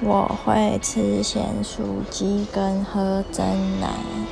我会吃咸酥鸡跟喝珍奶。